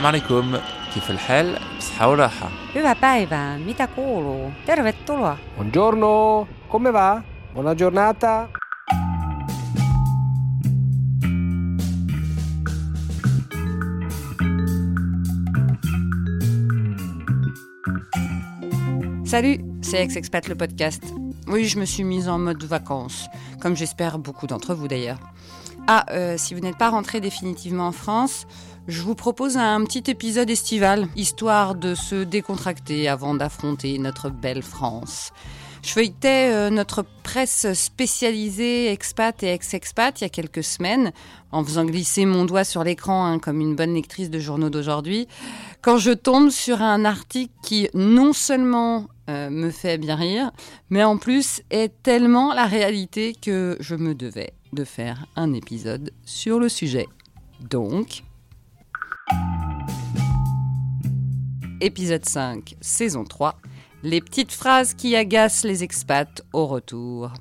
السلام عليكم كيف الحال بصحة وراحة Hyvää päivää, mitä kuuluu? Tervetuloa. Buongiorno, come va? Buona giornata. Salut, c'est Ex-Expat le podcast. Oui, je me suis mise en mode vacances, comme j'espère beaucoup d'entre vous d'ailleurs. Ah, euh, si vous n'êtes pas rentré définitivement en France, je vous propose un petit épisode estival, histoire de se décontracter avant d'affronter notre belle France. Je feuilletais euh, notre presse spécialisée expat et ex-expat il y a quelques semaines, en faisant glisser mon doigt sur l'écran hein, comme une bonne lectrice de journaux d'aujourd'hui, quand je tombe sur un article qui non seulement euh, me fait bien rire, mais en plus est tellement la réalité que je me devais de faire un épisode sur le sujet. Donc, épisode 5, saison 3, les petites phrases qui agacent les expats au retour.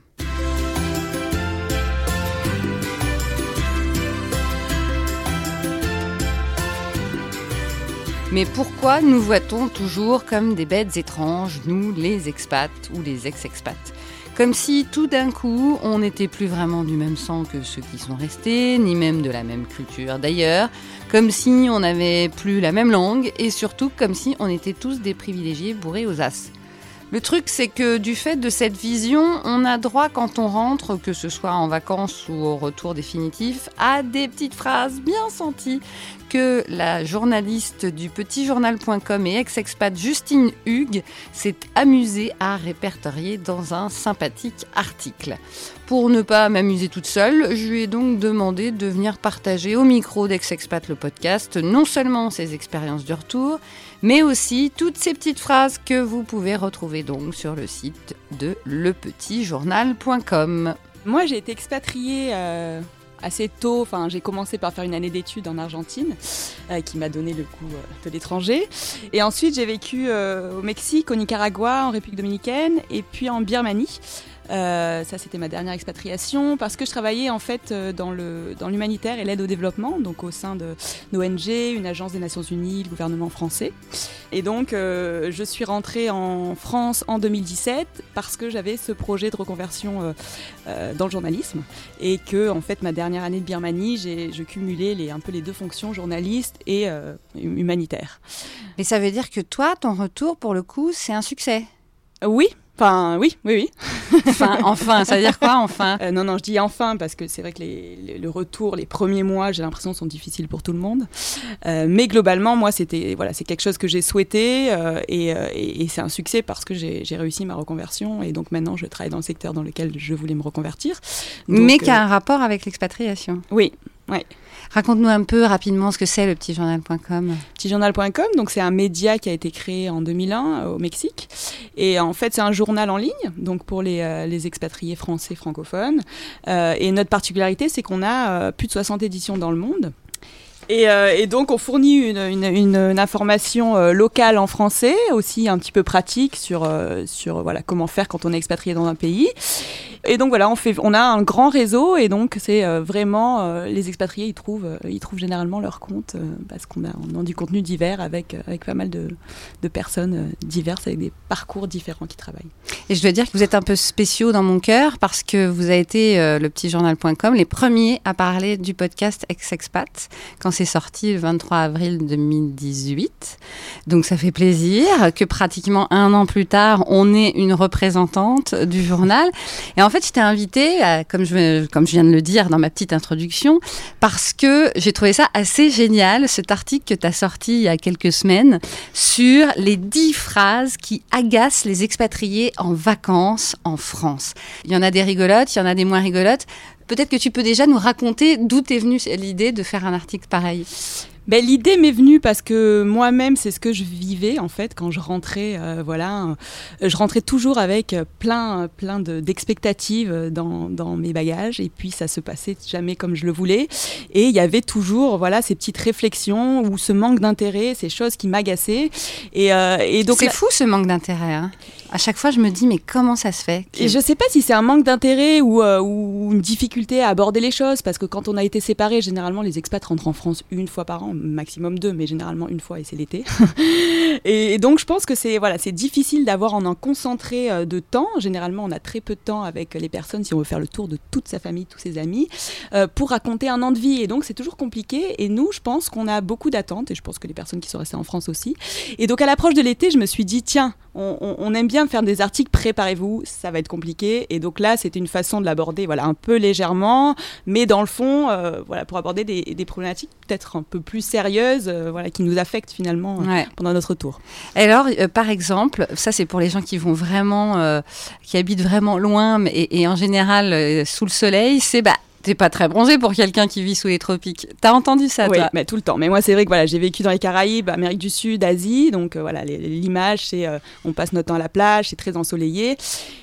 Mais pourquoi nous voit-on toujours comme des bêtes étranges, nous les expats ou les ex-expats? Comme si tout d'un coup on n'était plus vraiment du même sang que ceux qui sont restés, ni même de la même culture d'ailleurs, comme si on n'avait plus la même langue et surtout comme si on était tous des privilégiés bourrés aux as. Le truc, c'est que du fait de cette vision, on a droit quand on rentre, que ce soit en vacances ou au retour définitif, à des petites phrases bien senties que la journaliste du petitjournal.com et ex-expat Justine Hugues s'est amusée à répertorier dans un sympathique article. Pour ne pas m'amuser toute seule, je lui ai donc demandé de venir partager au micro d'Ex-Expat le podcast non seulement ses expériences du retour, mais aussi toutes ces petites phrases que vous pouvez retrouver donc sur le site de lepetitjournal.com. Moi, j'ai été expatriée euh, assez tôt. Enfin, j'ai commencé par faire une année d'études en Argentine, euh, qui m'a donné le goût euh, de l'étranger. Et ensuite, j'ai vécu euh, au Mexique, au Nicaragua, en République dominicaine, et puis en Birmanie. Euh, ça, c'était ma dernière expatriation parce que je travaillais en fait euh, dans le dans l'humanitaire et l'aide au développement, donc au sein de l'ONG, une agence des Nations Unies, le gouvernement français. Et donc, euh, je suis rentrée en France en 2017 parce que j'avais ce projet de reconversion euh, dans le journalisme et que en fait ma dernière année de Birmanie, j'ai je cumulais les un peu les deux fonctions journaliste et humanitaire. Mais ça veut dire que toi, ton retour, pour le coup, c'est un succès? Oui. Enfin, oui, oui, oui. Enfin, enfin, ça veut dire quoi, enfin? Euh, non, non, je dis enfin parce que c'est vrai que les, les- le retour, les premiers mois, j'ai l'impression sont difficiles pour tout le monde. Euh, mais globalement, moi, c'était voilà, c'est quelque chose que j'ai souhaité euh, et, et- et c'est un succès parce que j'ai réussi ma reconversion et donc maintenant je travaille dans le secteur dans lequel je voulais me reconvertir. Donc, Mais qui a un rapport avec l'expatriation. oui, Raconte-nous un peu rapidement ce que c'est le petitjournal.com. petitjournal.com, donc c'est un média qui a été créé en 2001 au Mexique. Et en fait, c'est un journal en ligne, donc pour les, euh, les expatriés français francophones. Euh, et notre particularité, c'est qu'on a euh, plus de 60 éditions dans le monde. Et, euh, donc, on fournit une, une- information euh, locale en français, aussi un petit peu pratique sur, euh, sur voilà, comment faire quand on est expatrié dans un pays. Et donc voilà, on, fait, on a un grand réseau et donc c'est euh, vraiment euh, les expatriés, ils trouvent, euh, ils trouvent généralement leur compte parce qu'on a, on a du contenu divers avec, avec pas mal de, de personnes diverses avec des parcours différents qui travaillent. Et je dois dire que vous êtes un peu spéciaux dans mon cœur parce que vous avez été euh, le petitjournal.com les premiers à parler du podcast Ex-Expat quand c'est sorti le 23 avril 2018. Donc ça fait plaisir que pratiquement un an plus tard, on ait une représentante du journal. Et fait, je t'ai invité, à- comme je, viens de le dire dans ma petite introduction, parce que j'ai trouvé ça assez génial, cet article que tu as sorti il y a quelques semaines sur les 10 phrases qui agacent les expatriés en vacances en France. Il y en a des rigolotes, il y en a des moins rigolotes. Peut-être que tu peux déjà nous raconter d'où t'es venue l'idée de faire un article pareil? Ben, L'idée m'est venue parce que moi-même, c'est ce que je vivais en fait quand je rentrais. euh, voilà, euh, je rentrais toujours avec euh, plein, plein de- d'expectatives dans, dans mes bagages et puis ça se passait jamais comme je le voulais. Et il y avait toujours voilà ces petites réflexions ou ce manque d'intérêt, ces choses qui m'agaçaient. Et, euh, et donc c'est là- fou ce manque d'intérêt. hein. À chaque fois, je me dis, mais comment ça se fait Et je sais pas si c'est un manque d'intérêt ou, euh, ou une difficulté à aborder les choses, parce que quand on a été séparés, généralement les expats rentrent en France une fois par an maximum deux, mais généralement une fois et c'est l'été. et, donc je pense que c'est voilà, c'est difficile d'avoir en un concentré euh, de temps. Généralement, on a très peu de temps avec les personnes si on veut faire le tour de toute sa famille, tous ses amis, euh, pour raconter un an de vie. Et donc c'est toujours compliqué. Et nous, je pense qu'on a beaucoup d'attentes, et je pense que les personnes qui sont restées en France aussi. Et donc à l'approche de l'été, je me suis dit tiens, on, aime bien faire des articles, préparez-vous, ça va être compliqué. Et donc là, c'était une façon de l'aborder, voilà, un peu légèrement, mais dans le fond, euh, voilà, pour aborder des, problématiques peut-être un peu plus sérieuses, euh, voilà, qui nous affectent finalement euh, pendant notre tour. Alors, par exemple, ça c'est pour les gens qui vont vraiment, qui habitent vraiment loin, et, et en général sous le soleil, c'est bah T'es pas très bronzé pour quelqu'un qui vit sous les tropiques. T'as entendu ça, oui, toi? mais tout le temps. Mais moi, c'est vrai que voilà, j'ai vécu dans les Caraïbes, Amérique du Sud, Asie. Donc euh, voilà, l'image, c'est euh, on passe notre temps à la plage, c'est très ensoleillé.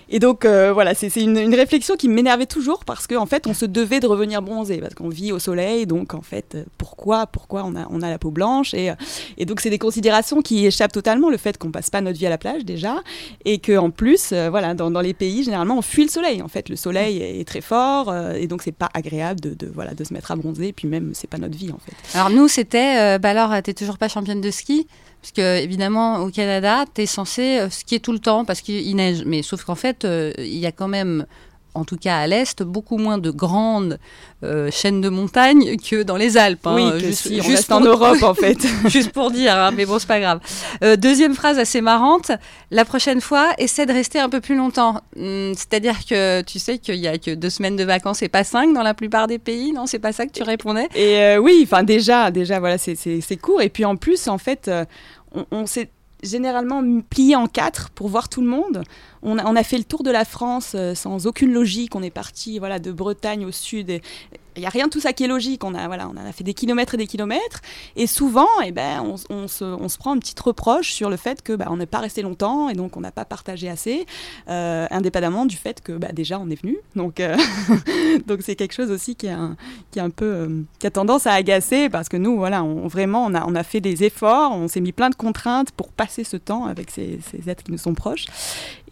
Et donc euh, voilà, c'est une, une, réflexion qui m'énervait toujours parce qu'en en fait, on se devait de revenir bronzé parce qu'on vit au soleil. Donc en fait, pourquoi, pourquoi on a, on a la peau blanche? Et, et donc c'est des considérations qui échappent totalement le fait qu'on passe pas notre vie à la plage déjà et que en plus, voilà, dans, dans, les pays généralement, on fuit le soleil. En fait, le soleil est très fort et donc c'est pas agréable de, de, voilà, de se mettre à bronzer. Et puis même, c'est pas notre vie en fait. Alors nous, c'était, euh, bah alors, t'es toujours pas championne de ski parce que évidemment au Canada, tu es censé euh, skier tout le temps parce qu'il neige. Mais sauf qu'en fait, euh, il y a quand même en tout cas à l'est, beaucoup moins de grandes euh, chaînes de montagnes que dans les Alpes. Hein. Oui, juste, juste en Europe en fait. juste pour dire, hein, mais bon, c'est pas grave. Euh, deuxième phrase assez marrante, la prochaine fois, essaie de rester un peu plus longtemps. Hmm, c'est-à-dire que tu sais qu'il y a que deux semaines de vacances et pas cinq dans la plupart des pays, non C'est pas ça que tu répondais? Et euh, oui, enfin déjà, déjà voilà, c'est court. Et puis en plus, en fait, on, on s'est généralement plié en quatre pour voir tout le monde. On a, fait le tour de la France euh, sans aucune logique. On est parti voilà, de Bretagne au sud. Il n'y a rien de tout ça qui est logique. On a, voilà, on a fait des kilomètres et des kilomètres. Et souvent, eh ben, on, se, on se prend un petit reproche sur le fait que bah, on n'est pas resté longtemps et donc on n'a pas partagé assez, euh, indépendamment du fait que bah, déjà on est venu. Donc, euh, donc c'est quelque chose aussi qui, est un, qui, est un peu, qui a tendance à agacer parce que nous, voilà, on, vraiment, on a, on a fait des efforts, on s'est mis plein de contraintes pour passer ce temps avec ces, ces êtres qui nous sont proches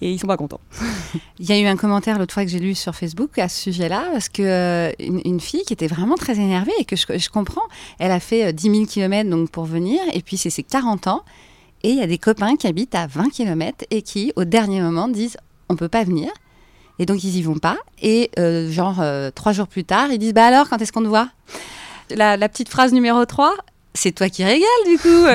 et ils sont pas contents. Il y a eu un commentaire l'autre fois que j'ai lu sur Facebook à ce sujet-là, parce que une, fille qui était vraiment très énervée et que je, comprends, elle a fait 10 000 km donc pour venir, et puis c'est ses 40 ans, et il y a des copains qui habitent à 20 km et qui, au dernier moment, disent on peut pas venir. Et donc ils y vont pas. Et euh, genre euh, trois jours plus tard, ils disent bah alors quand est-ce qu'on te voit? La, la, petite phrase numéro 3, c'est toi qui régales du coup.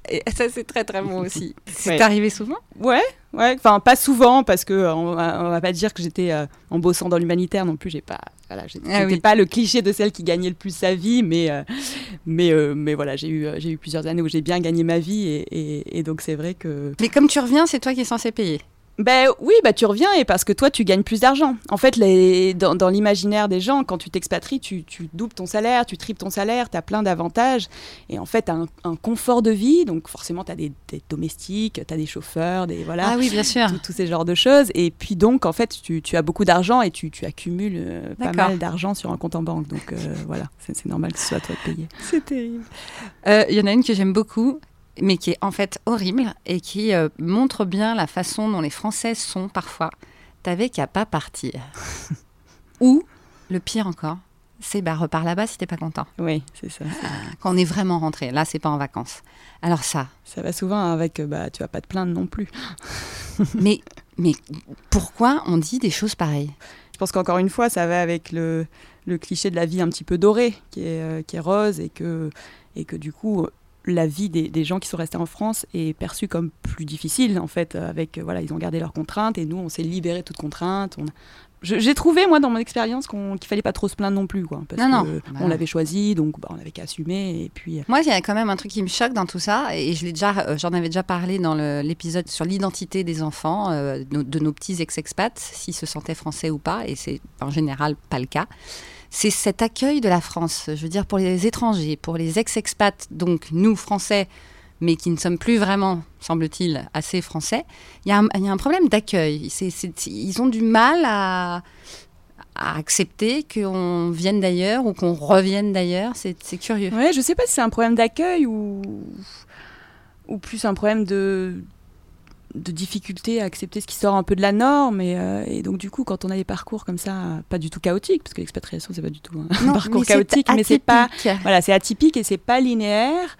et ça c'est très très bon aussi. C'est arrivé souvent? Ouais, ouais. Enfin pas souvent parce que euh, on, va, pas dire que j'étais euh, en bossant dans l'humanitaire non plus. J'ai pas, voilà, j'étais ah pas le cliché de celle qui gagnait le plus sa vie, mais euh, mais mais voilà, j'ai eu j'ai eu plusieurs années où j'ai bien gagné ma vie et, et donc c'est vrai que. Mais comme tu reviens, c'est toi qui es censé payer. Ben oui, bah tu reviens et parce que toi tu gagnes plus d'argent. En fait, les, dans, l'imaginaire des gens, quand tu t'expatries, tu, tu, doubles ton salaire, tu triples ton salaire, tu as plein d'avantages et en fait tu as un, confort de vie. Donc forcément tu as des, domestiques, tu as des chauffeurs, des voilà. Ah oui, bien sûr. Tous ces genres de choses. Et puis donc en fait tu, tu as beaucoup d'argent et tu, tu accumules euh, pas mal d'argent sur un compte en banque. Donc euh, voilà, c'est normal que ce soit toi de payer. C'est terrible. Euh, il y en a une que j'aime beaucoup mais qui est en fait horrible et qui euh, montre bien la façon dont les Françaises sont parfois. T'avais qu'à pas partir. Ou, le pire encore, c'est bah repars là-bas si t'es pas content. Oui, c'est ça. Ah, quand on est vraiment rentré, là c'est pas en vacances. Alors ça. Ça va souvent avec, euh, bah tu vas pas te plaindre non plus. mais, mais pourquoi on dit des choses pareilles? Je pense qu'encore une fois, ça va avec le, le, cliché de la vie un petit peu dorée, qui est, euh, qui est rose et que, et que du coup, la vie des, gens qui sont restés en France est perçue comme plus difficile en fait avec voilà ils ont gardé leurs contraintes et nous on s'est libéré de toutes contraintes. J'ai trouvé moi dans mon expérience qu'il qu'il fallait pas trop se plaindre non plus quoi parce non, que on l'avait choisi donc bah, on avait qu'à assumer et puis euh, moi il y a quand même un truc qui me choque dans tout ça et je l'ai déjà euh, j'en avais déjà parlé dans l'épisode sur l'identité des enfants euh, de, de, nos petits ex-expats s'ils se sentaient français ou pas et c'est en général pas le cas c'est cet accueil de la France. Je veux dire, pour les étrangers, pour les ex-expats, donc nous, Français, mais qui ne sommes plus vraiment, semble-t-il, assez français, il y, a un problème d'accueil. Ils ont du mal à, accepter qu'on vienne d'ailleurs ou qu'on revienne d'ailleurs. C'est curieux. Ouais, je ne sais pas si c'est un problème d'accueil ou, ou plus un problème de de difficulté à accepter ce qui sort un peu de la norme. Et, euh, et donc, du coup, quand on a des parcours comme ça, pas du tout chaotiques, parce que l'expatriation, c'est pas du tout un Non, parcours mais chaotique, mais c'est pas. atypique. Voilà, c'est atypique et c'est pas linéaire.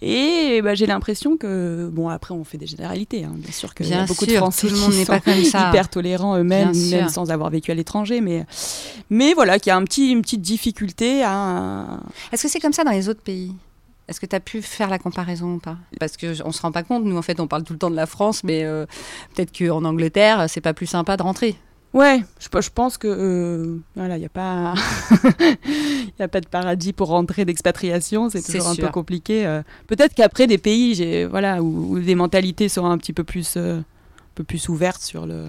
Et bah, j'ai l'impression que, bon, après, on fait des généralités. hein. Bien sûr qu'il y a beaucoup de Français tout le monde qui n'est sont pas comme ça. hyper tolérants eux-mêmes, même sans avoir vécu à l'étranger. Mais, mais voilà, qu'il y a un petit, une petite difficulté à. Est-ce que c'est comme ça dans les autres pays? Est-ce que tu as pu faire la comparaison ou pas? Parce qu'on se rend pas compte, nous en fait on parle tout le temps de la France, mais euh, peut-être qu'en Angleterre c'est pas plus sympa de rentrer. Ouais, je, je pense que euh, voilà, il n'y a pas, y a pas de paradis pour rentrer d'expatriation, c'est toujours un peu compliqué. euh. Peut-être qu'après des pays, j'ai voilà, où, où des mentalités seront un petit peu plus, un peu plus ouvertes sur le,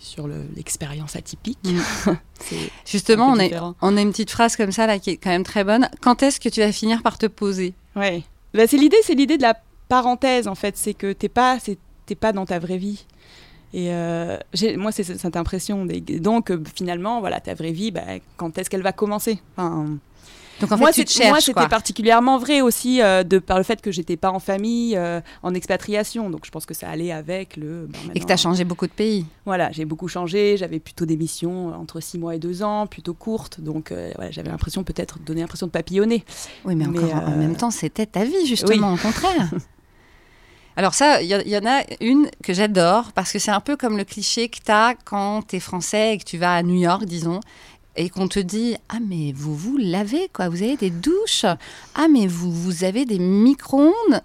sur le- l'expérience atypique. Mm. Justement, on, différent. on a une petite phrase comme ça là qui est quand même très bonne. Quand est-ce que tu vas finir par te poser? Ouais. Bah, c'est l'idée, c'est l'idée de la parenthèse en fait, c'est que t'es pas, c'est- t'es pas dans ta vraie vie. Et euh, moi, c'est cette impression. Des- Donc, euh, finalement, voilà, ta vraie vie, bah, quand est-ce qu'elle va commencer? Enfin, Donc en moi, fait tu te c'est- moi, cherches c'était particulièrement vrai aussi euh, de par le fait que j'étais pas en famille, euh, en expatriation. Donc, je pense que ça allait avec le. Et que tu as changé beaucoup de pays. Voilà, j'ai beaucoup changé. J'avais plutôt des missions entre 6 mois et 2 ans, plutôt courtes. Donc, euh, voilà, j'avais l'impression peut-être de donner l'impression de papillonner. Oui, mais, Mais, encore en- même temps, c'était ta vie, justement, au contraire. Alors ça, il y, y en a une que j'adore, parce que c'est un peu comme le cliché que tu as quand tu es français et que tu vas à New York, disons, et qu'on te dit « Ah, mais vous vous lavez, quoi, vous avez des douches. Ah, mais vous, vous avez des micro-ondes. »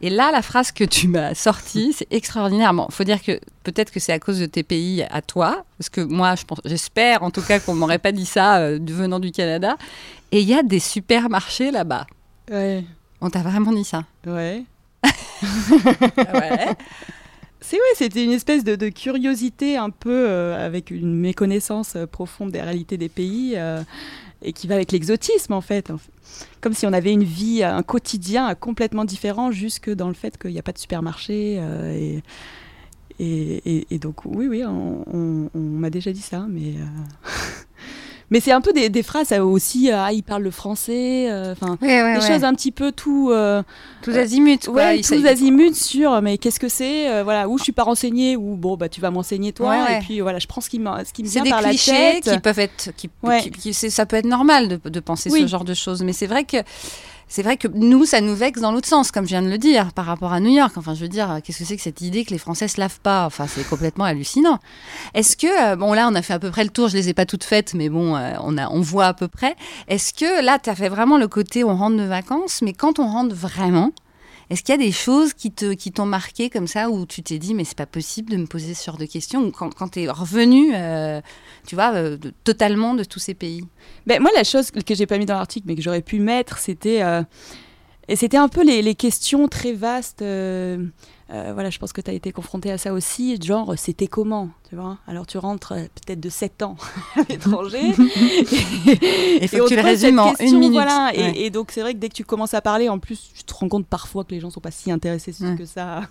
Et là, la phrase que tu m'as sortie, c'est extraordinaire. Bon, faut dire que peut-être que c'est à cause de tes pays à toi, parce que moi, je pense, j'espère en tout cas qu'on m'aurait pas dit ça euh, venant du Canada. Et il y a des supermarchés là-bas. Ouais. On t'a vraiment dit ça Ouais. Ouais. C'est ouais, c'était une espèce de, de curiosité un peu euh, avec une méconnaissance euh, profonde des réalités des pays euh, et qui va avec l'exotisme en fait. Comme si on avait une vie, un quotidien complètement différent jusque dans le fait qu'il n'y a pas de supermarché. euh, et, et, donc oui, oui, on- on m'a déjà dit ça, mais... Mais c'est un peu des, des phrases aussi, euh, ah, il parle le français, euh, enfin, Ouais, ouais, des choses un petit peu tout... euh, Tous azimuts, quoi. Ouais, tous azimuts sur mais qu'est-ce que c'est euh, voilà où je suis pas renseignée ou bon bah tu vas m'enseigner toi et puis voilà je prends ce qui me ce qui me C'est vient des par clichés la tête qui peuvent être, qui, Ouais. qui- qui- c'est- ça peut être normal de, de penser Oui. ce genre de choses, mais c'est vrai que c'est vrai que nous, ça nous vexe dans l'autre sens, comme je viens de le dire, par rapport à New York. Enfin, je veux dire, qu'est-ce que c'est que cette idée que les Français se lavent pas? Enfin, c'est complètement hallucinant. Est-ce que, euh, bon, là, on a fait à peu près le tour, je les ai pas toutes faites, mais bon, euh, on, a, on voit à peu près. Est-ce que là, tu as fait vraiment le côté on rentre de vacances, mais quand on rentre vraiment, est-ce qu'il y a des choses qui t'ont marqué comme ça où tu t'es dit mais c'est pas possible de me poser ce genre de questions ou quand, quand tu es revenu euh, tu vois euh, totalement de tous ces pays? Ben, moi la chose que j'ai pas mis dans l'article mais que j'aurais pu mettre c'était euh, c'était un peu les, questions très vastes voilà je pense que tu as été confronté à ça aussi genre c'était comment? Tu vois alors tu rentres euh, peut-être de 7 ans à l'étranger Il faut Et que tu le résumes en question, une minute. Voilà, et, Ouais. et donc c'est vrai que dès que tu commences à parler, en plus, tu te rends compte parfois que les gens sont pas si intéressés Ouais. que ça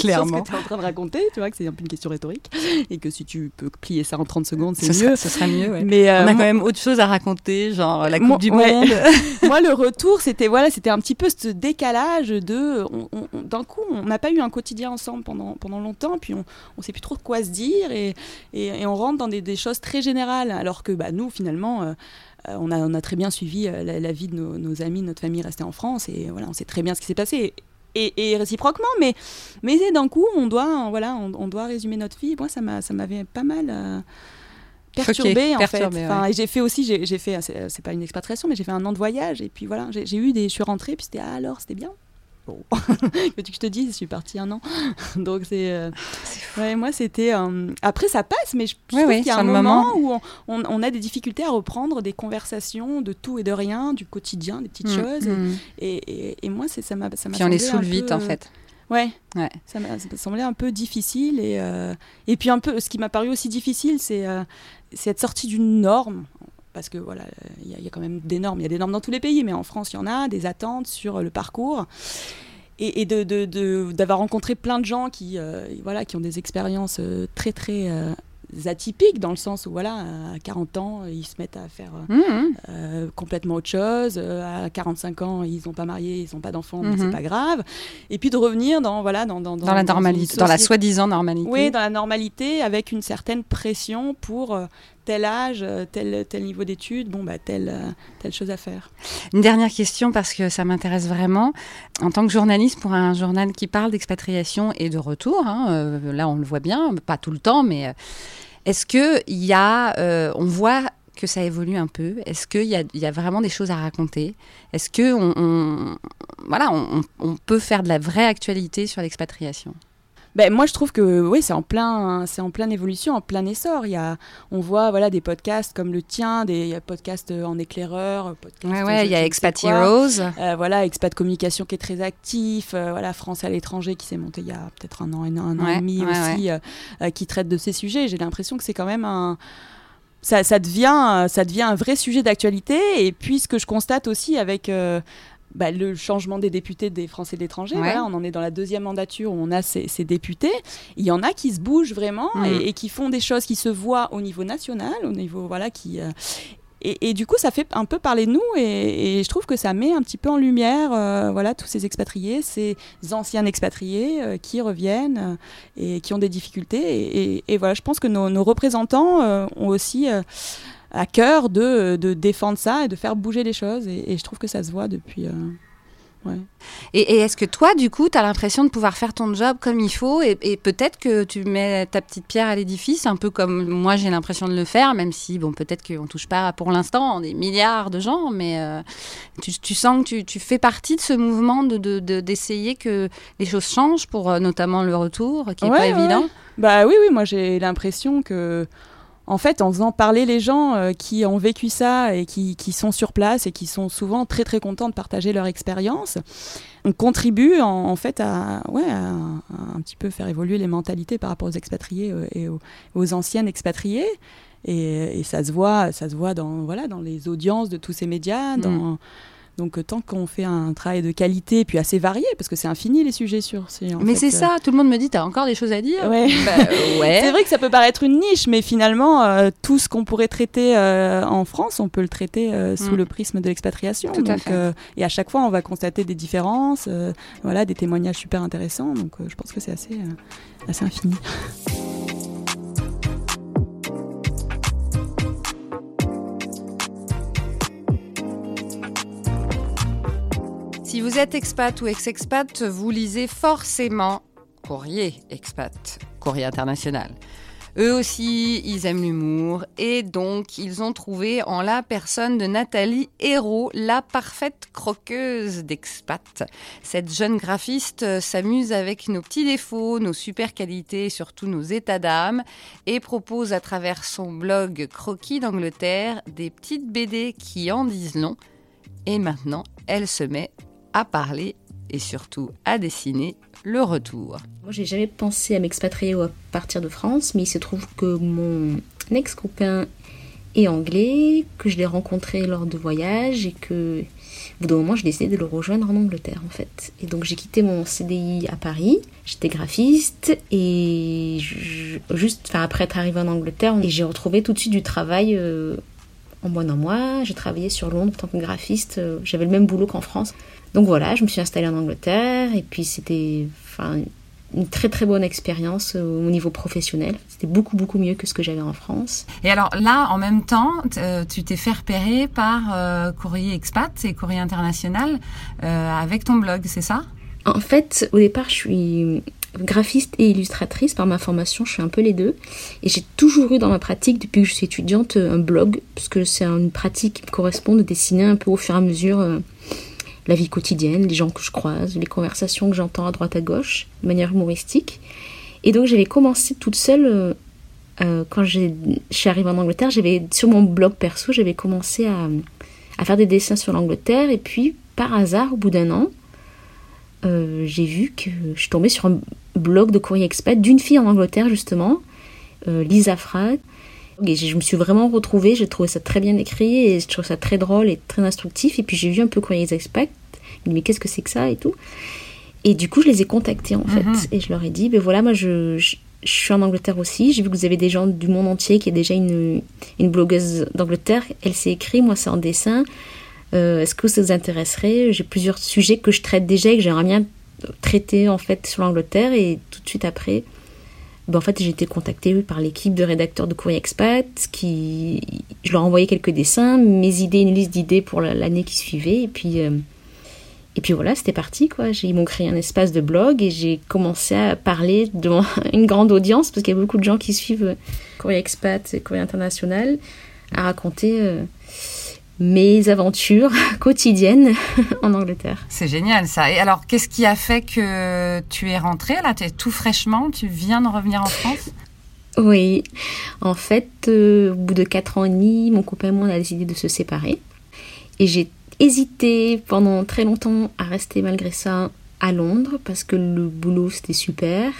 clairement sur ce que tu es en train de raconter, tu vois, que c'est un peu une question rhétorique, et que si tu peux plier ça en 30 secondes, c'est ce, mieux. serait, ce serait mieux ouais. Mais euh, on a quand même autre chose à raconter genre la coupe Moi- du monde moi, le retour, c'était voilà, c'était un petit peu ce décalage de, d'un coup, on n'a pas eu un quotidien ensemble pendant, pendant longtemps, puis on, on sait plus trop quoi se dire, et, et, et on rentre dans des, des choses très générales, alors que bah, nous, finalement. euh, euh, on, a, on a très bien suivi euh, la, la vie de nos, nos amis, notre famille restée en France, et voilà, on sait très bien ce qui s'est passé. Et, et réciproquement, mais, mais d'un coup, on doit, voilà, on, on doit résumer notre vie. Moi, ça m'a- ça m'avait pas mal euh, perturbé, Choqué, en fait. Enfin, ouais. j'ai fait aussi, j'ai fait, c'est pas une expatriation, mais j'ai fait un an de voyage, et puis voilà, j'ai j'ai eu des, je suis rentrée, puis c'était ah, alors, c'était bien. Bon, que je te dise, je suis partie un an, donc c'est, euh, ouais, moi c'était. euh, Après, ça passe, mais je, je trouve qu'il y a un moment, moment. où on, on- on a des difficultés à reprendre des conversations de tout et de rien, du quotidien, des petites Mm, choses, mm. et, et- et moi, c'est ça m'a, ça m'a puis on les saoule vite peu, en fait Ouais. Ouais. Ça m'a ça m'a semblé un peu difficile et euh, et puis un peu ce qui m'a paru aussi difficile c'est euh, c'est être sorti d'une norme parce que voilà il y, a- il y a quand même des normes il y a des normes dans tous les pays mais en France il y en a des attentes sur le parcours et, et de de- de- d'avoir rencontré plein de gens qui euh, voilà qui ont des expériences euh, très très euh, atypiques dans le sens où voilà, à 40 ans, ils se mettent à faire Mmh, mmh. euh, complètement autre chose. À 45 ans, ils n'ont pas marié, ils n'ont pas d'enfants, mais Mhm. c'est pas grave. Et puis de revenir dans voilà dans dans, Dans la normalité, dans la soi-disant normalité. oui, dans la normalité, avec une certaine pression pour euh, tel âge, euh, tel, tel niveau d'études, bon, bah, telle, euh, telle chose à faire. Une dernière question parce que ça m'intéresse vraiment. En tant que journaliste pour un journal qui parle d'expatriation et de retour, hein, euh, là on le voit bien, pas tout le temps, mais est-ce que il y a, on voit que ça évolue un peu? Est-ce qu'il y y a vraiment des choses à raconter? Est-ce que on, voilà, on peut faire de la vraie actualité sur l'expatriation? Ben, moi, je trouve que oui, c'est en plein, c'est en pleine évolution, en plein essor. Il y a, on voit voilà des podcasts comme le tien, des podcasts euh, en éclaireur, podcasts. Ouais, ouais, il y a ne Expat. Heroes. Euh, voilà, Expat Communication qui est très actif, euh, voilà, France à l'étranger qui s'est monté il y a peut-être un an, un, an, un an Ouais, et demi ouais, aussi, euh, euh, qui traite de ces sujets. J'ai l'impression que c'est quand même un. Ça, ça, devient, ça devient un vrai sujet d'actualité. Et puis, ce que je constate aussi avec. euh, bah, le changement des députés des Français de l'étranger, Ouais. voilà, on en est dans la deuxième mandature où on a ces, ces députés. Il y en a qui se bougent vraiment Mm. et, et qui font des choses qui se voient au niveau national, au niveau voilà qui euh, et, et du coup, ça fait un peu parler de nous et, et je trouve que ça met un petit peu en lumière euh, voilà, tous ces expatriés, ces anciens expatriés euh, qui reviennent et qui ont des difficultés. Et, voilà, je pense que nos, nos représentants ont aussi à cœur de, de défendre ça et de faire bouger les choses. Et, et je trouve que ça se voit depuis. euh, ouais. Et, et est-ce que toi, du coup, tu as l'impression de pouvoir faire ton job comme il faut et, et peut-être que tu mets ta petite pierre à l'édifice, un peu comme moi j'ai l'impression de le faire, même si, bon, peut-être qu'on touche pas pour l'instant des milliards de gens, mais euh, tu, tu sens que tu, tu fais partie de ce mouvement de- de- de- d'essayer que les choses changent pour euh, notamment le retour, qui n'est Ouais, pas ouais, évident. Bah oui, oui, moi j'ai l'impression que, en fait, en faisant parler les gens euh, qui ont vécu ça et qui, qui sont sur place et qui sont souvent très très contents de partager leur expérience, on contribue en, en fait à, ouais, à, à un petit peu faire évoluer les mentalités par rapport aux expatriés euh, et aux, aux anciennes expatriés. Et, et ça se voit, ça se voit dans voilà dans les audiences de tous ces médias. Dans, Donc euh, tant qu'on fait un travail de qualité puis assez varié, parce que c'est infini les sujets sur. ces- Mais c'est euh, ça, tout le monde me dit, t'as encore des choses à dire Ouais. Bah, ouais. C'est vrai que ça peut paraître une niche, mais finalement, euh, tout ce qu'on pourrait traiter euh, en France, on peut le traiter euh, sous Mm. le prisme de l'expatriation. Et à chaque fois, on va constater des différences, voilà, des témoignages super intéressants. Donc, je pense que c'est assez, assez infini. Si vous êtes expat ou ex-expat, vous lisez forcément Courrier Expat, Courrier International. Eux aussi, ils aiment l'humour et donc ils ont trouvé en la personne de Nathalie Hérault la parfaite croqueuse d'expat. Cette jeune graphiste s'amuse avec nos petits défauts, nos super qualités et surtout nos états d'âme et propose à travers son blog Croquis d'Angleterre des petites BD qui en disent long. Et maintenant, elle se met à parler et surtout à dessiner le retour. Moi, j'ai jamais pensé à m'expatrier ou à partir de France, mais il se trouve que mon ex-copain est anglais, que je l'ai rencontré lors de voyages et que, au bout d'un moment, j'ai décidé de le rejoindre en Angleterre, en fait. Et donc, j'ai quitté mon CDI à Paris. J'étais graphiste et juste, enfin, après être arrivée en Angleterre, et j'ai retrouvé tout de suite du travail. euh, en moins d'un mois, j'ai travaillé sur Londres en tant que graphiste. euh, J'avais le même boulot qu'en France. Donc voilà, je me suis installée en Angleterre et puis c'était enfin, une très très bonne expérience euh, au niveau professionnel. C'était beaucoup beaucoup mieux que ce que j'avais en France. Et alors là, en même temps, euh, tu t'es fait repérer par euh, Courrier Expat et Courrier International euh, avec ton blog, c'est ça? En fait, au départ, je suis graphiste et illustratrice par ma formation, je suis un peu les deux. Et j'ai toujours eu dans ma pratique, depuis que je suis étudiante, un blog, parce que c'est une pratique qui me correspond de dessiner un peu au fur et à mesure euh, la vie quotidienne, les gens que je croise, les conversations que j'entends à droite à gauche, de manière humoristique. Et donc j'avais commencé toute seule, euh, euh, quand je suis arrivée en Angleterre, j'avais sur mon blog perso, j'avais commencé à, à faire des dessins sur l'Angleterre. Et puis, par hasard, au bout d'un an, euh, j'ai vu que je tombée sur un blog de courrier expat d'une fille en Angleterre justement, euh, Lisa Frag. Et je me suis vraiment retrouvée, j'ai trouvé ça très bien écrit et je trouve ça très drôle et très instructif. Et puis j'ai vu un peu courrier expat, je me dis mais qu'est-ce que c'est que ça et tout. Et du coup je les ai contactés en fait Mhm. et je leur ai dit ben voilà moi je, je- je suis en Angleterre aussi. J'ai vu que vous avez des gens du monde entier qui est déjà une, une blogueuse d'Angleterre. Elle s'est écrit, moi c'est en dessin. Euh, Est-ce que ça vous intéresserait? J'ai plusieurs sujets que je traite déjà et que j'aimerais bien traiter en fait sur l'Angleterre. Et tout de suite après, ben, en fait j'ai été contactée par l'équipe de rédacteurs de Courrier Expat. Qui, je leur ai envoyé quelques dessins, mes idées, une liste d'idées pour l'année qui suivait. Et puis euh, et puis voilà, c'était parti quoi. Ils m'ont créé un espace de blog et j'ai commencé à parler devant une grande audience parce qu'il y a beaucoup de gens qui suivent euh, Courrier Expat et Courrier International à raconter euh, mes aventures quotidiennes en Angleterre. C'est génial ça. Et alors, qu'est-ce qui a fait que tu es rentrée là? Tu es tout fraîchement, tu viens de revenir en France? Oui, en fait, euh, au bout de 4 ans et demi, mon copain et moi on a décidé de se séparer. Et j'ai hésité pendant très longtemps à rester malgré ça à Londres parce que le boulot c'était super.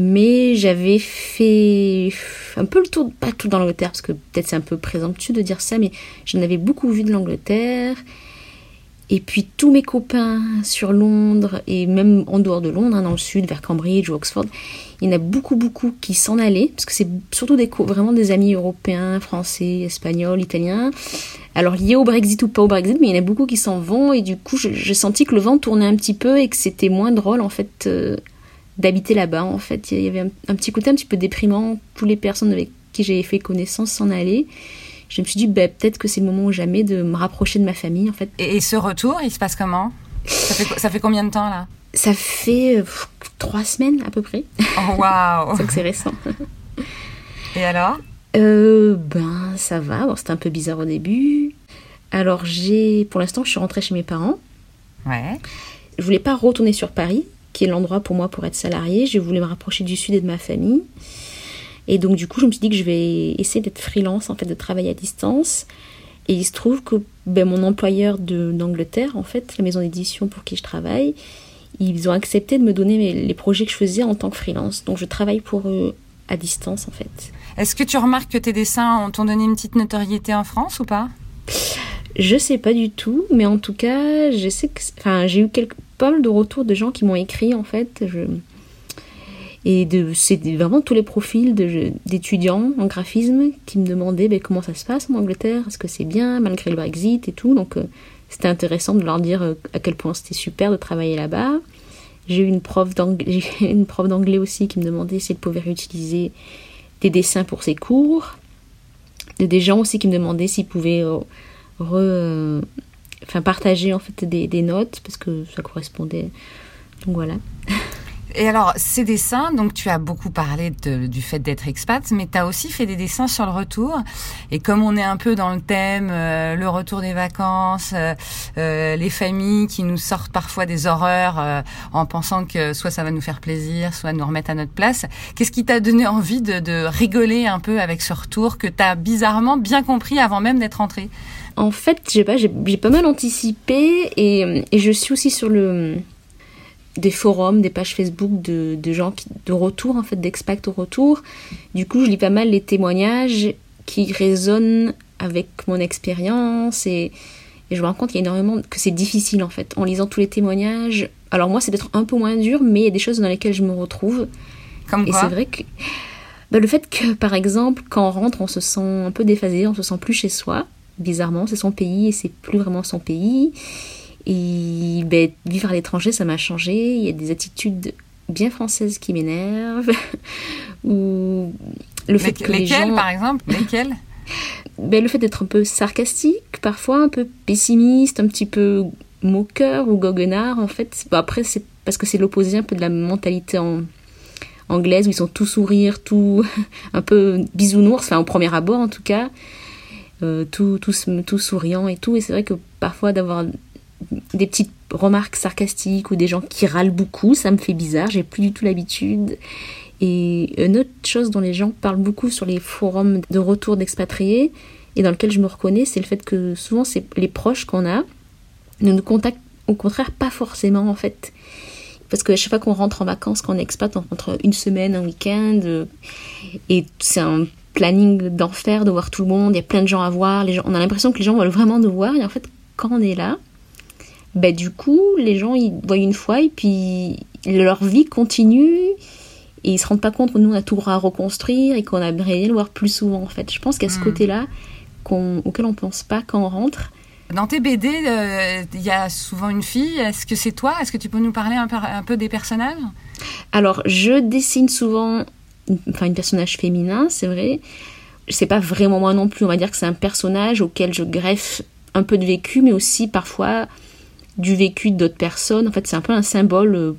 Mais j'avais fait un peu le tour, pas tout dans l'Angleterre, parce que peut-être c'est un peu présomptueux de dire ça, mais j'en avais beaucoup vu de l'Angleterre. Et puis tous mes copains sur Londres, et même en dehors de Londres, hein, dans le sud, vers Cambridge ou Oxford, il y en a beaucoup, beaucoup qui s'en allaient, parce que c'est surtout des, vraiment des amis européens, français, espagnols, italiens. Alors liés au Brexit ou pas au Brexit, mais il y en a beaucoup qui s'en vont, et du coup j'ai senti que le vent tournait un petit peu et que c'était moins drôle en fait euh, d'habiter là-bas. En fait, il y avait un, petit côté un petit peu déprimant, toutes les personnes avec qui j'avais fait connaissance s'en allaient je me suis dit bah, peut-être que c'est le moment ou jamais de me rapprocher de ma famille en fait. Et, ce retour, il se passe comment? Ça fait, ça fait combien de temps là? Ça fait euh, trois semaines à peu près. Oh waouh Donc c'est récent. Et alors? Euh, Ben ça va. Bon, c'était un peu bizarre au début. Alors j'ai, pour l'instant, je suis rentrée chez mes parents. Ouais. Je voulais pas retourner sur Paris, qui est l'endroit pour moi pour être salariée. Je voulais me rapprocher du sud et de ma famille. Et donc du coup, je me suis dit que je vais essayer d'être freelance, en fait, de travailler à distance. Et il se trouve que ben, mon employeur d'Angleterre, en fait, la maison d'édition pour qui je travaille, ils ont accepté de me donner les projets que je faisais en tant que freelance. Donc je travaille pour eux à distance, en fait. Est-ce que tu remarques que tes dessins t'ont donné une petite notoriété en France ou pas? Je sais pas du tout, mais en tout cas, je sais que, enfin, j'ai eu quelques, pas de retours de gens qui m'ont écrit, en fait. Et c'est vraiment tous les profils d'étudiants en graphisme qui me demandaient ben, comment ça se passe en Angleterre, est-ce que c'est bien malgré le Brexit et tout? Donc euh, c'était intéressant de leur dire euh, à quel point c'était super de travailler là-bas. J'ai eu une prof d'anglais aussi qui me demandait si elle pouvait réutiliser des dessins pour ses cours. Des gens aussi qui me demandaient s'ils pouvaient euh, enfin, partager en fait des, des notes parce que ça correspondait. Donc voilà. Et alors, ces dessins, donc tu as beaucoup parlé du fait d'être expat, mais tu as aussi fait des dessins sur le retour. Et comme on est un peu dans le thème, euh, le retour des vacances, euh, euh, les familles qui nous sortent parfois des horreurs en pensant que soit ça va nous faire plaisir, soit nous remettre à notre place, qu'est-ce qui t'a donné envie de, de, rigoler un peu avec ce retour que tu as bizarrement bien compris avant même d'être entré En fait, j'ai pas, j'ai pas mal anticipé et, et je suis aussi sur le des forums, des pages Facebook de, de gens qui, de retour, en fait, d'expats au retour. Du coup, je lis pas mal les témoignages qui résonnent avec mon expérience et, et, je me rends compte qu'il y a énormément que c'est difficile en fait en lisant tous les témoignages. Alors moi, c'est d'être un peu moins dur, mais il y a des choses dans lesquelles je me retrouve. Comme et c'est vrai que bah, le fait que, par exemple, quand on rentre, on se sent un peu déphasé, on se sent plus chez soi. Bizarrement, c'est son pays et c'est plus vraiment son pays. Et ben, vivre à l'étranger, ça m'a changé. Il y a des attitudes bien françaises qui m'énervent. Ou le fait que les gens... par exemple? Lesquelles ben, Le fait d'être un peu sarcastique, parfois un peu pessimiste, un petit peu moqueur ou goguenard, en fait. après, c'est parce que c'est l'opposé un peu de la mentalité en... anglaise, où ils sont tout sourire, tout un peu bisounours, enfin, au premier abord en tout cas. Euh, tout, tout, tout souriant et tout. Et c'est vrai que parfois d'avoir des petites remarques sarcastiques ou des gens qui râlent beaucoup, ça me fait bizarre, j'ai plus du tout l'habitude. Et une autre chose dont les gens parlent beaucoup sur les forums de retour d'expatriés et dans lequel je me reconnais, c'est le fait que souvent c'est les proches qu'on a ne nous contactent au contraire pas forcément en fait. Parce que chaque fois qu'on rentre en vacances, quand on est expat, on rentre une semaine, un week-end, et c'est un planning d'enfer de voir tout le monde, il y a plein de gens à voir, les gens, on a l'impression que les gens veulent vraiment nous voir, et en fait quand on est là, bah, du coup, les gens ils voient une fois et puis leur vie continue Et ils se rendent pas compte que nous, on a tout à reconstruire et qu'on aimerait le voir plus souvent, en fait. Je pense qu'il y a ce Mm. côté-là qu'on- auquel on pense pas quand on rentre. Dans tes BD, euh, il y a souvent une fille. Est-ce que c'est toi? Est-ce que tu peux nous parler un peu, un peu des personnages? Alors, je dessine souvent enfin, un personnage féminin, c'est vrai. C'est pas vraiment moi non plus. On va dire que c'est un personnage auquel je greffe un peu de vécu, mais aussi parfois du vécu d'autres personnes. En fait, c'est un peu un symbole. euh,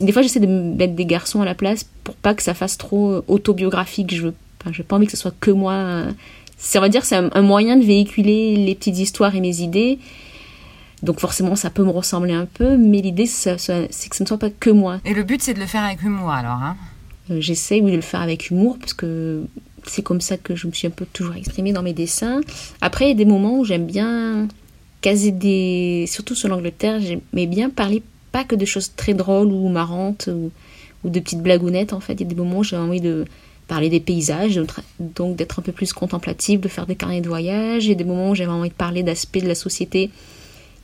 Des fois, j'essaie de mettre des garçons à la place pour pas que ça fasse trop euh, autobiographique. Je veux, enfin, j'ai pas envie que ce soit que moi. euh. C'est, on va dire, c'est un, moyen de véhiculer les petites histoires et mes idées. Donc forcément, ça peut me ressembler un peu, mais l'idée, c'est que ce ne soit pas que moi. Et le but, c'est de le faire avec humour, alors. Hein? J'essaie oui, de le faire avec humour parce que c'est comme ça que je me suis un peu toujours exprimée dans mes dessins. Après, il y a des moments où j'aime bien caser des. Surtout sur l'Angleterre, j'aimais bien parler pas que de choses très drôles ou marrantes ou, de petites blagounettes en fait. Il y a des moments où j'ai envie de parler des paysages, donc d'être un peu plus contemplatif, de faire des carnets de voyage. Il y a des moments où j'avais envie de parler d'aspects de la société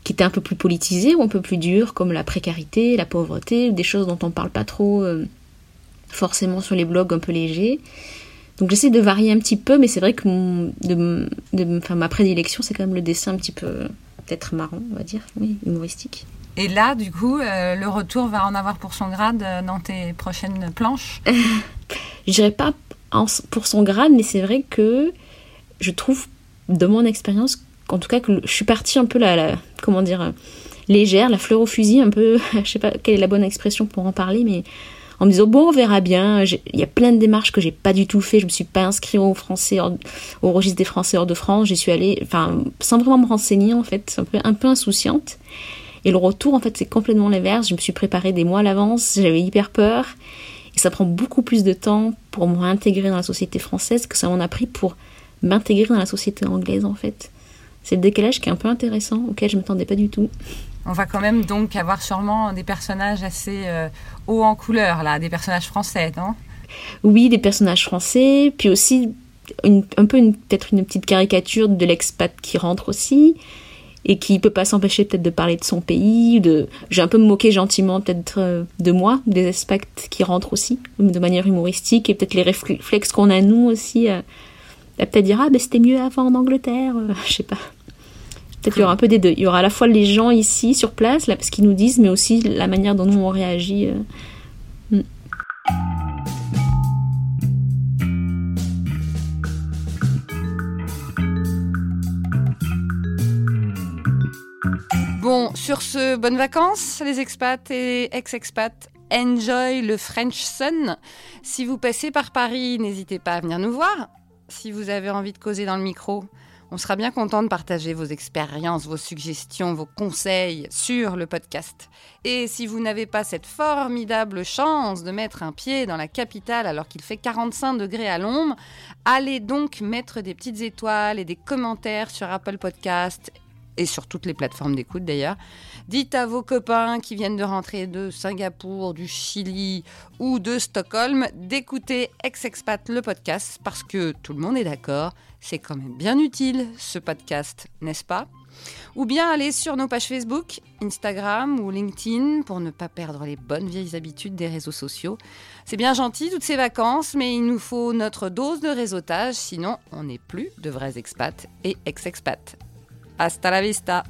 qui étaient un peu plus politisés ou un peu plus durs, comme la précarité, la pauvreté, des choses dont on parle pas trop. euh, forcément sur les blogs un peu légers. Donc j'essaie de varier un petit peu, mais c'est vrai que mon, de, de- enfin, ma prédilection, c'est quand même le dessin un petit peu peut-être marrant, on va dire, oui, humoristique. Et là, du coup, euh, le retour va en avoir pour son grade euh, dans tes prochaines planches. Je dirais pas en- pour son grade, mais c'est vrai que je trouve, de mon expérience, qu'en tout cas, que je suis partie un peu la, la- comment dire, euh, légère, la fleur au fusil, un peu, je sais pas quelle est la bonne expression pour en parler, mais en me disant bon on verra bien. Il y a plein de démarches que j'ai pas du tout fait. Je me suis pas inscrite au français au registre des français hors de France. J'y suis allée enfin sans vraiment me renseigner en fait. Un peu un peu insouciante. Et le retour en fait c'est complètement l'inverse. Je me suis préparée des mois à l'avance. J'avais hyper peur. Et ça prend beaucoup plus de temps pour m'intégrer dans la société française que ça m'en a pris pour m'intégrer dans la société anglaise en fait. C'est le décalage qui est un peu intéressant auquel je m'attendais pas du tout On va quand même donc avoir sûrement des personnages assez euh, hauts en couleur, là, des personnages français, non? Oui, des personnages français, puis aussi un peu peut-être une petite caricature de l'expat qui rentre aussi et qui peut pas s'empêcher peut-être de parler de son pays. De, j'ai un peu me moqué gentiment peut-être euh, de moi, des expats qui rentrent aussi de manière humoristique et peut-être les réflexes qu'on a nous aussi. peut-être dire ah ben c'était mieux avant en Angleterre, euh, je sais pas. Peut-être qu'il y aura un peu des deux. Il y aura à la fois les gens ici sur place, là, ce qu'ils nous disent, mais aussi la manière dont nous on réagit. euh. Bon, sur ce, bonnes vacances, les expats et ex-expats. Enjoy le French Sun. Si vous passez par Paris, n'hésitez pas à venir nous voir. Si vous avez envie de causer dans le micro, on sera bien content de partager vos expériences, vos suggestions, vos conseils sur le podcast. Et si vous n'avez pas cette formidable chance de mettre un pied dans la capitale alors qu'il fait 45 degrés à l'ombre, allez donc mettre des petites étoiles et des commentaires sur Apple Podcast et sur toutes les plateformes d'écoute d'ailleurs. Dites à vos copains qui viennent de rentrer de Singapour, du Chili ou de Stockholm d'écouter Ex-Expat le podcast parce que tout le monde est d'accord, c'est quand même bien utile ce podcast, n'est-ce pas? Ou bien allez sur nos pages Facebook, Instagram ou LinkedIn pour ne pas perdre les bonnes vieilles habitudes des réseaux sociaux. C'est bien gentil toutes ces vacances, mais il nous faut notre dose de réseautage, sinon on n'est plus de vrais expats et ex-expats. Hasta la vista.